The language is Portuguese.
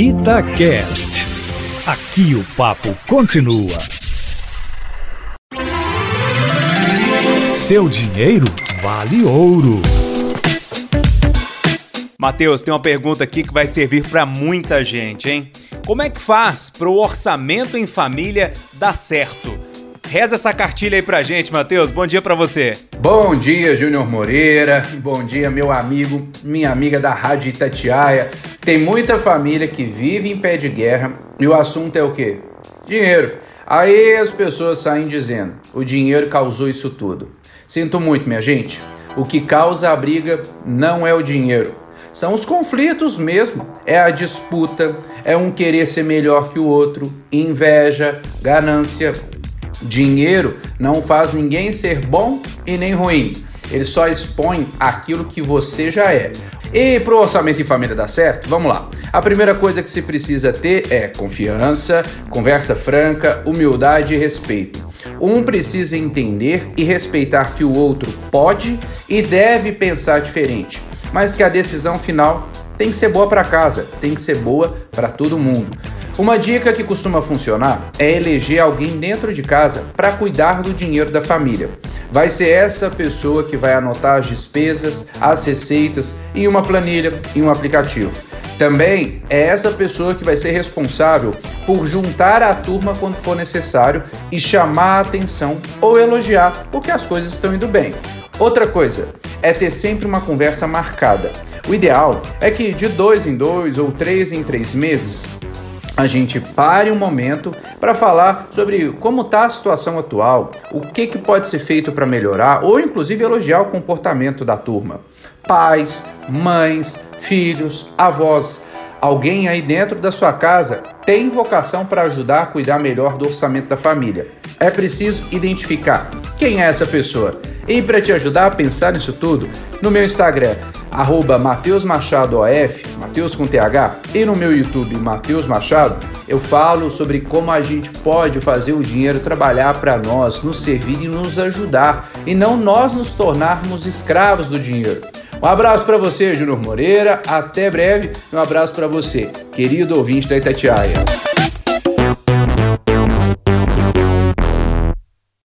Itacast. Aqui o papo continua. Seu dinheiro vale ouro. Matheus, tem uma pergunta aqui que vai servir para muita gente, hein? Como é que faz para o orçamento em família dar certo? Reza essa cartilha aí pra gente, Matheus. Bom dia para você. Bom dia, Júnior Moreira. Bom dia, meu amigo, minha amiga da Rádio Itatiaia. Tem muita família que vive em pé de guerra e o assunto é o quê? Dinheiro. Aí as pessoas saem dizendo: o dinheiro causou isso tudo. Sinto muito, minha gente. O que causa a briga não é o dinheiro. São os conflitos mesmo. É a disputa, é um querer ser melhor que o outro, inveja, ganância, Dinheiro não faz ninguém ser bom e nem ruim. Ele só expõe aquilo que você já é. E para o orçamento em família dar certo, vamos lá. A primeira coisa que se precisa ter é confiança, conversa franca, humildade e respeito. Um precisa entender e respeitar que o outro pode e deve pensar diferente, mas que a decisão final tem que ser boa para casa, tem que ser boa para todo mundo. Uma dica que costuma funcionar é eleger alguém dentro de casa para cuidar do dinheiro da família. Vai ser essa pessoa que vai anotar as despesas, as receitas em uma planilha, em um aplicativo. Também é essa pessoa que vai ser responsável por juntar a turma quando for necessário e chamar a atenção ou elogiar porque as coisas estão indo bem. Outra coisa é ter sempre uma conversa marcada. O ideal é que de dois em dois ou três em três meses a gente pare um momento para falar sobre como está a situação atual, o que, que pode ser feito para melhorar ou inclusive elogiar o comportamento da turma. Pais, mães, filhos, avós, alguém aí dentro da sua casa tem vocação para ajudar a cuidar melhor do orçamento da família. É preciso identificar quem é essa pessoa. E para te ajudar a pensar nisso tudo, no meu Instagram arroba Mateus Machado OF, Mateus com TH, e no meu YouTube, Mateus Machado, eu falo sobre como a gente pode fazer o dinheiro trabalhar para nós, nos servir e nos ajudar, e não nós nos tornarmos escravos do dinheiro. Um abraço para você, Júnior Moreira, até breve, um abraço para você, querido ouvinte da Itatiaia.